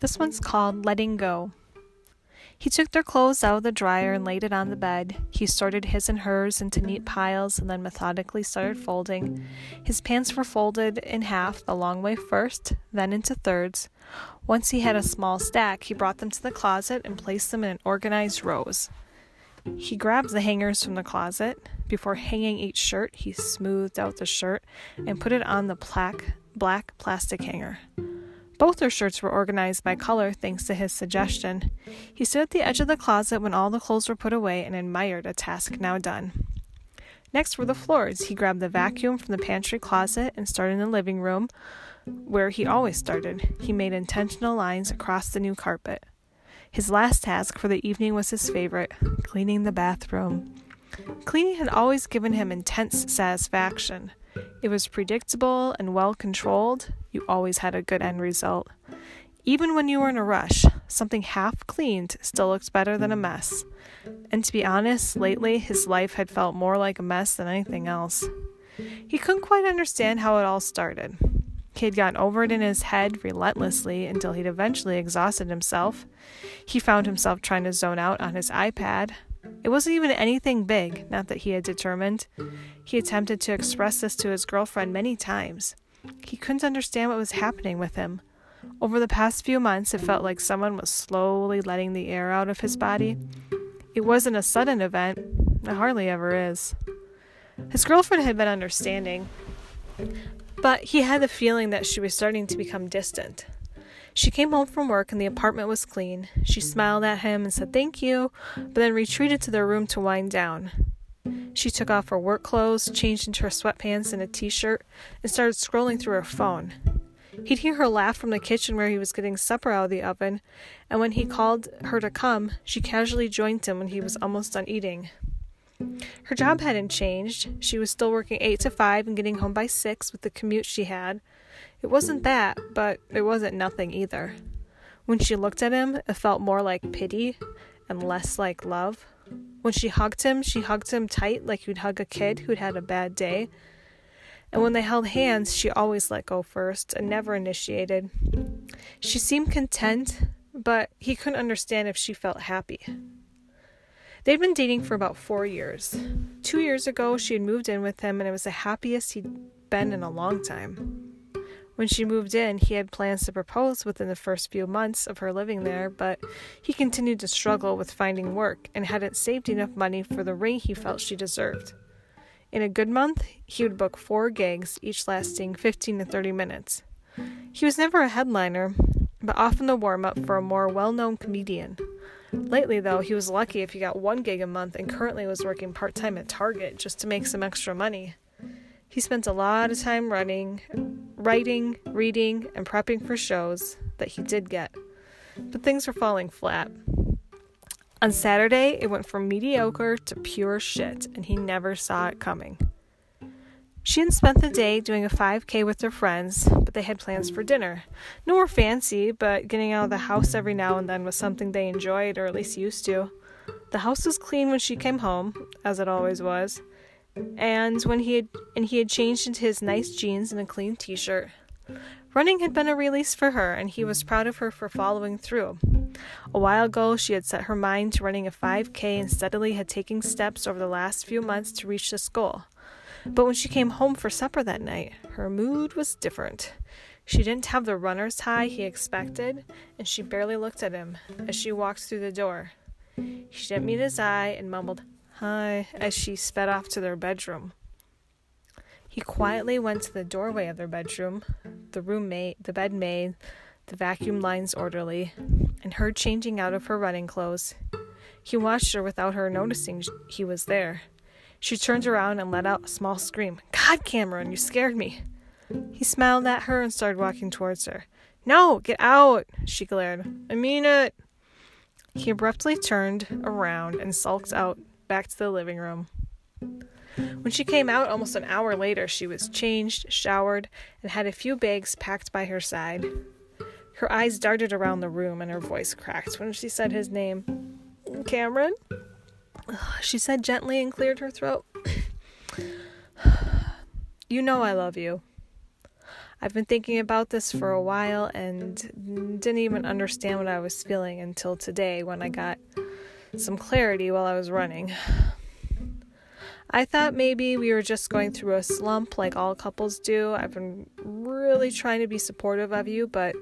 This one's called Letting Go. He took their clothes out of the dryer and laid it on the bed. He sorted his and hers into neat piles and then methodically started folding. His pants were folded in half the long way first, then into thirds. Once he had a small stack, he brought them to the closet and placed them in organized rows. He grabbed the hangers from the closet. Before hanging each shirt, he smoothed out the shirt and put it on the black plastic hanger. Both their shirts were organized by color thanks to his suggestion. He stood at the edge of the closet when all the clothes were put away and admired a task now done. Next were the floors. He grabbed the vacuum from the pantry closet and started in the living room, where he always started. He made intentional lines across the new carpet. His last task for the evening was his favorite cleaning the bathroom. Cleaning had always given him intense satisfaction. It was predictable and well controlled. You always had a good end result. Even when you were in a rush, something half cleaned still looked better than a mess. And to be honest, lately his life had felt more like a mess than anything else. He couldn't quite understand how it all started. He had gotten over it in his head relentlessly until he'd eventually exhausted himself. He found himself trying to zone out on his iPad, it wasn't even anything big, not that he had determined. He attempted to express this to his girlfriend many times. He couldn't understand what was happening with him. Over the past few months, it felt like someone was slowly letting the air out of his body. It wasn't a sudden event, it hardly ever is. His girlfriend had been understanding, but he had the feeling that she was starting to become distant. She came home from work and the apartment was clean. She smiled at him and said thank you, but then retreated to their room to wind down. She took off her work clothes, changed into her sweatpants and a t shirt, and started scrolling through her phone. He'd hear her laugh from the kitchen where he was getting supper out of the oven, and when he called her to come, she casually joined him when he was almost done eating. Her job hadn't changed. She was still working 8 to 5 and getting home by 6 with the commute she had, it wasn't that, but it wasn't nothing either. When she looked at him, it felt more like pity and less like love. When she hugged him, she hugged him tight like you'd hug a kid who'd had a bad day. And when they held hands, she always let go first and never initiated. She seemed content, but he couldn't understand if she felt happy. They'd been dating for about four years. Two years ago, she had moved in with him, and it was the happiest he'd been in a long time. When she moved in, he had plans to propose within the first few months of her living there, but he continued to struggle with finding work and hadn't saved enough money for the ring he felt she deserved. In a good month, he would book four gigs, each lasting 15 to 30 minutes. He was never a headliner, but often the warm up for a more well known comedian. Lately, though, he was lucky if he got one gig a month and currently was working part time at Target just to make some extra money. He spent a lot of time running, writing, reading, and prepping for shows that he did get, but things were falling flat. On Saturday, it went from mediocre to pure shit, and he never saw it coming. She had spent the day doing a 5K with her friends, but they had plans for dinner. No more fancy, but getting out of the house every now and then was something they enjoyed, or at least used to. The house was clean when she came home, as it always was, and when he had and he had changed into his nice jeans and a clean t-shirt. Running had been a release for her, and he was proud of her for following through. A while ago, she had set her mind to running a 5K and steadily had taken steps over the last few months to reach this goal. But when she came home for supper that night, her mood was different. She didn't have the runner's high he expected, and she barely looked at him as she walked through the door. She didn't meet his eye and mumbled, Hi, as she sped off to their bedroom. He quietly went to the doorway of their bedroom, the roommate, the bed made, the vacuum lines orderly, and heard changing out of her running clothes. He watched her without her noticing he was there. She turned around and let out a small scream. God, Cameron, you scared me. He smiled at her and started walking towards her. No, get out, she glared. I mean it. He abruptly turned around and sulked out back to the living room. When she came out almost an hour later, she was changed, showered, and had a few bags packed by her side. Her eyes darted around the room and her voice cracked when she said his name. Cameron? She said gently and cleared her throat. you know I love you. I've been thinking about this for a while and didn't even understand what I was feeling until today when I got some clarity while I was running. I thought maybe we were just going through a slump like all couples do. I've been really trying to be supportive of you, but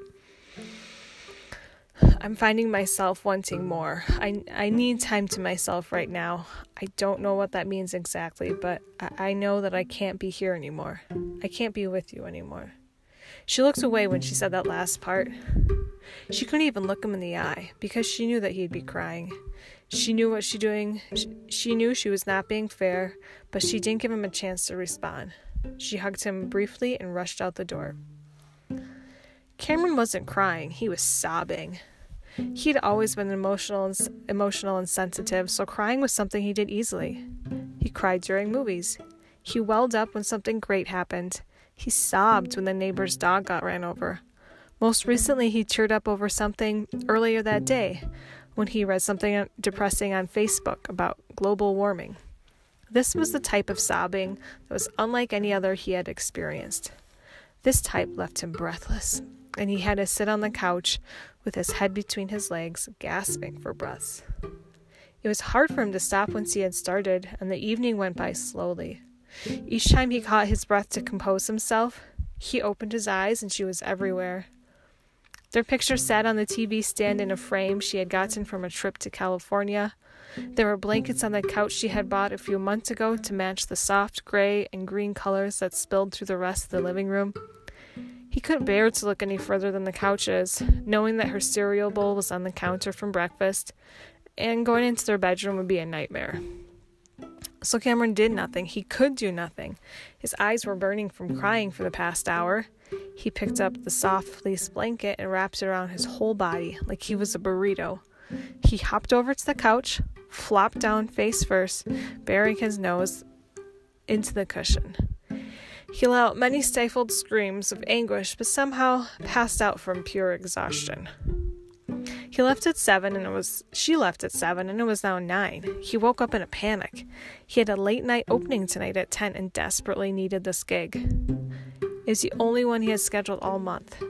I'm finding myself wanting more. I, I need time to myself right now. I don't know what that means exactly, but I, I know that I can't be here anymore. I can't be with you anymore. She looked away when she said that last part. She couldn't even look him in the eye because she knew that he'd be crying. She knew what she doing. She, knew she was not being fair, but she didn't give him a chance to respond. She hugged him briefly and rushed out the door. Cameron wasn't crying, he was sobbing. He'd always been emotional and, emotional and sensitive, so crying was something he did easily. He cried during movies. He welled up when something great happened. He sobbed when the neighbor's dog got ran over. Most recently, he cheered up over something earlier that day when he read something depressing on Facebook about global warming. This was the type of sobbing that was unlike any other he had experienced. This type left him breathless, and he had to sit on the couch with his head between his legs, gasping for breath. It was hard for him to stop once he had started, and the evening went by slowly. Each time he caught his breath to compose himself, he opened his eyes and she was everywhere. Their picture sat on the TV stand in a frame she had gotten from a trip to California. There were blankets on the couch she had bought a few months ago to match the soft gray and green colors that spilled through the rest of the living room. He couldn't bear to look any further than the couches, knowing that her cereal bowl was on the counter from breakfast, and going into their bedroom would be a nightmare. So Cameron did nothing. He could do nothing. His eyes were burning from crying for the past hour. He picked up the soft fleece blanket and wrapped it around his whole body like he was a burrito. He hopped over to the couch, flopped down face first, burying his nose into the cushion. He let out many stifled screams of anguish, but somehow passed out from pure exhaustion. He left at seven and it was she left at seven and it was now nine. He woke up in a panic. He had a late night opening tonight at ten and desperately needed this gig is the only one he has scheduled all month.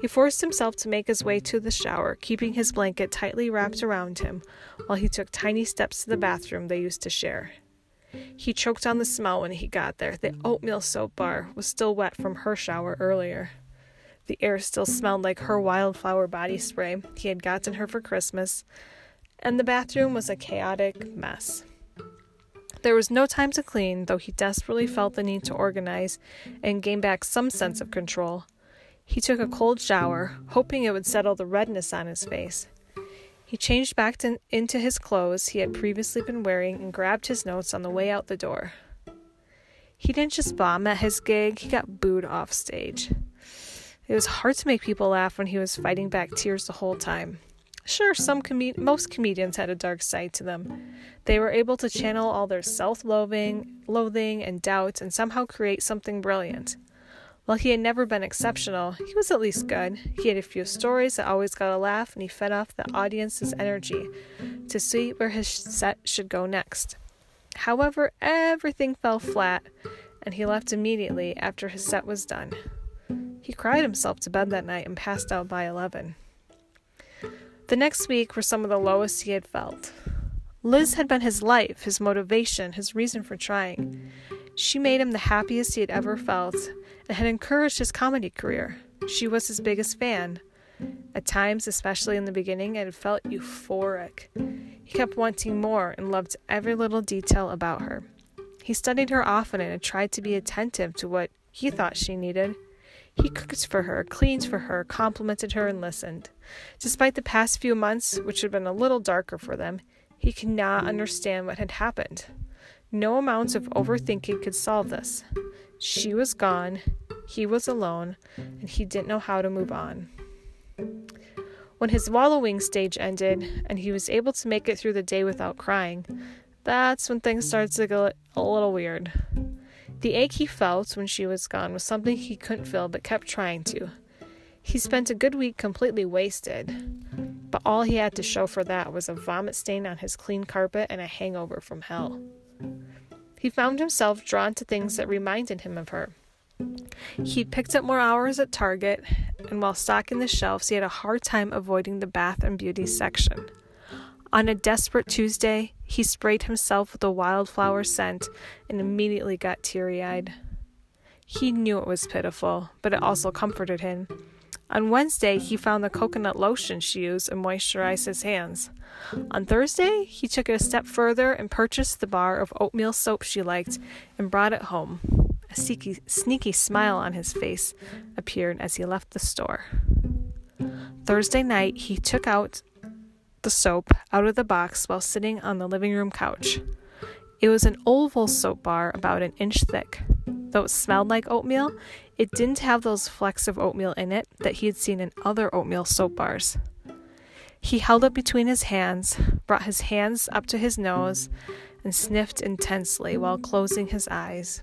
He forced himself to make his way to the shower, keeping his blanket tightly wrapped around him while he took tiny steps to the bathroom they used to share. He choked on the smell when he got there. The oatmeal soap bar was still wet from her shower earlier. The air still smelled like her wildflower body spray he had gotten her for Christmas, and the bathroom was a chaotic mess. There was no time to clean, though he desperately felt the need to organize and gain back some sense of control. He took a cold shower, hoping it would settle the redness on his face. He changed back to, into his clothes he had previously been wearing and grabbed his notes on the way out the door. He didn't just bomb at his gig, he got booed off stage. It was hard to make people laugh when he was fighting back tears the whole time. Sure, some com- most comedians had a dark side to them. They were able to channel all their self-loathing, loathing, and doubt and somehow create something brilliant. While he had never been exceptional, he was at least good. He had a few stories that always got a laugh, and he fed off the audience's energy to see where his set should go next. However, everything fell flat, and he left immediately after his set was done. He cried himself to bed that night and passed out by 11. The next week were some of the lowest he had felt. Liz had been his life, his motivation, his reason for trying. She made him the happiest he had ever felt and had encouraged his comedy career. She was his biggest fan. At times, especially in the beginning, it had felt euphoric. He kept wanting more and loved every little detail about her. He studied her often and had tried to be attentive to what he thought she needed. He cooked for her, cleaned for her, complimented her, and listened. Despite the past few months, which had been a little darker for them, he could not understand what had happened. No amount of overthinking could solve this. She was gone, he was alone, and he didn't know how to move on. When his wallowing stage ended and he was able to make it through the day without crying, that's when things started to get a little weird. The ache he felt when she was gone was something he couldn't feel but kept trying to. He spent a good week completely wasted, but all he had to show for that was a vomit stain on his clean carpet and a hangover from hell. He found himself drawn to things that reminded him of her. He picked up more hours at Target, and while stocking the shelves, he had a hard time avoiding the bath and beauty section. On a desperate Tuesday, he sprayed himself with a wildflower scent and immediately got teary eyed. He knew it was pitiful, but it also comforted him. On Wednesday, he found the coconut lotion she used and moisturized his hands. On Thursday, he took it a step further and purchased the bar of oatmeal soap she liked and brought it home. A sneaky, sneaky smile on his face appeared as he left the store. Thursday night, he took out the soap out of the box while sitting on the living room couch. It was an oval soap bar about an inch thick. Though it smelled like oatmeal, it didn't have those flecks of oatmeal in it that he had seen in other oatmeal soap bars. He held it between his hands, brought his hands up to his nose, and sniffed intensely while closing his eyes.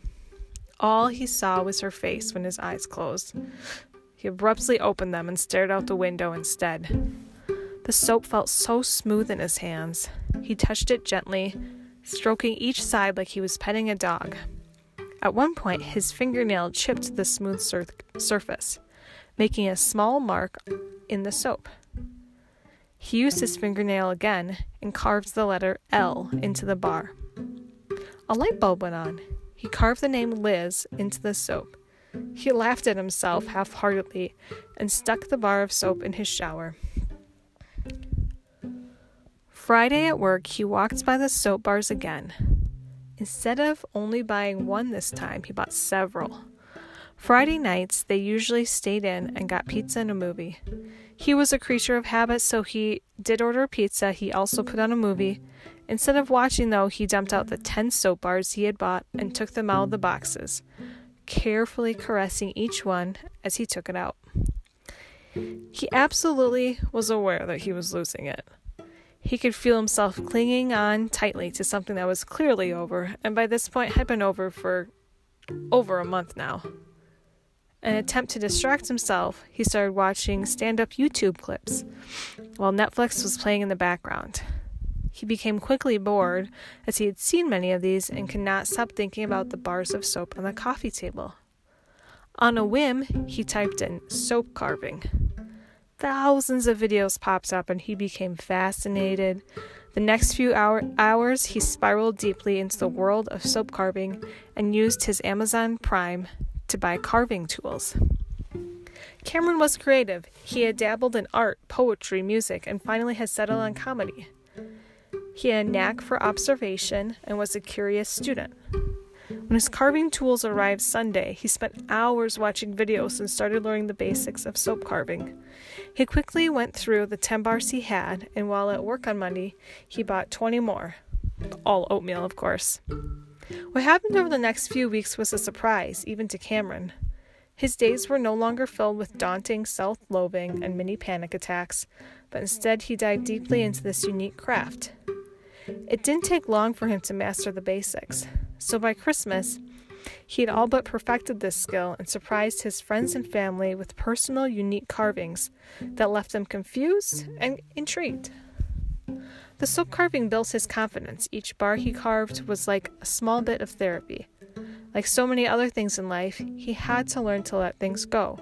All he saw was her face when his eyes closed. He abruptly opened them and stared out the window instead. The soap felt so smooth in his hands. He touched it gently, stroking each side like he was petting a dog. At one point, his fingernail chipped the smooth sur- surface, making a small mark in the soap. He used his fingernail again and carved the letter L into the bar. A light bulb went on. He carved the name Liz into the soap. He laughed at himself half heartedly and stuck the bar of soap in his shower. Friday at work, he walked by the soap bars again. Instead of only buying one this time, he bought several. Friday nights, they usually stayed in and got pizza and a movie. He was a creature of habit, so he did order pizza. He also put on a movie. Instead of watching, though, he dumped out the 10 soap bars he had bought and took them out of the boxes, carefully caressing each one as he took it out. He absolutely was aware that he was losing it. He could feel himself clinging on tightly to something that was clearly over, and by this point had been over for over a month now. In an attempt to distract himself, he started watching stand up YouTube clips while Netflix was playing in the background. He became quickly bored, as he had seen many of these and could not stop thinking about the bars of soap on the coffee table. On a whim, he typed in soap carving. Thousands of videos popped up and he became fascinated. The next few hour- hours, he spiraled deeply into the world of soap carving and used his Amazon Prime to buy carving tools. Cameron was creative. He had dabbled in art, poetry, music, and finally had settled on comedy. He had a knack for observation and was a curious student. When his carving tools arrived Sunday, he spent hours watching videos and started learning the basics of soap carving. He quickly went through the 10 bars he had, and while at work on Monday, he bought 20 more. All oatmeal, of course. What happened over the next few weeks was a surprise, even to Cameron. His days were no longer filled with daunting self loathing and mini panic attacks, but instead he dived deeply into this unique craft. It didn't take long for him to master the basics, so by Christmas, he had all but perfected this skill and surprised his friends and family with personal, unique carvings that left them confused and intrigued. The soap carving built his confidence. Each bar he carved was like a small bit of therapy. Like so many other things in life, he had to learn to let things go.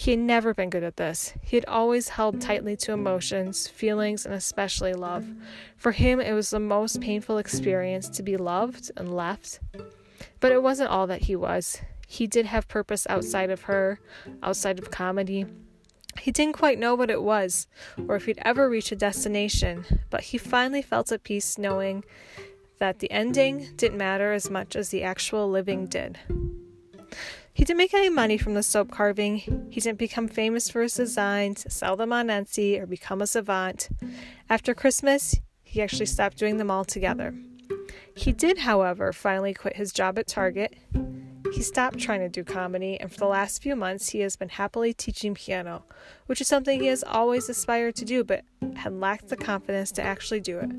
He had never been good at this. He had always held tightly to emotions, feelings, and especially love. For him, it was the most painful experience to be loved and left. But it wasn't all that he was. He did have purpose outside of her, outside of comedy. He didn't quite know what it was, or if he'd ever reach a destination, but he finally felt at peace knowing that the ending didn't matter as much as the actual living did. He didn't make any money from the soap carving. He didn't become famous for his designs, sell them on Etsy, or become a savant. After Christmas, he actually stopped doing them altogether. He did, however, finally quit his job at Target. He stopped trying to do comedy, and for the last few months, he has been happily teaching piano, which is something he has always aspired to do but had lacked the confidence to actually do it.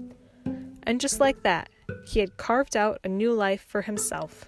And just like that, he had carved out a new life for himself.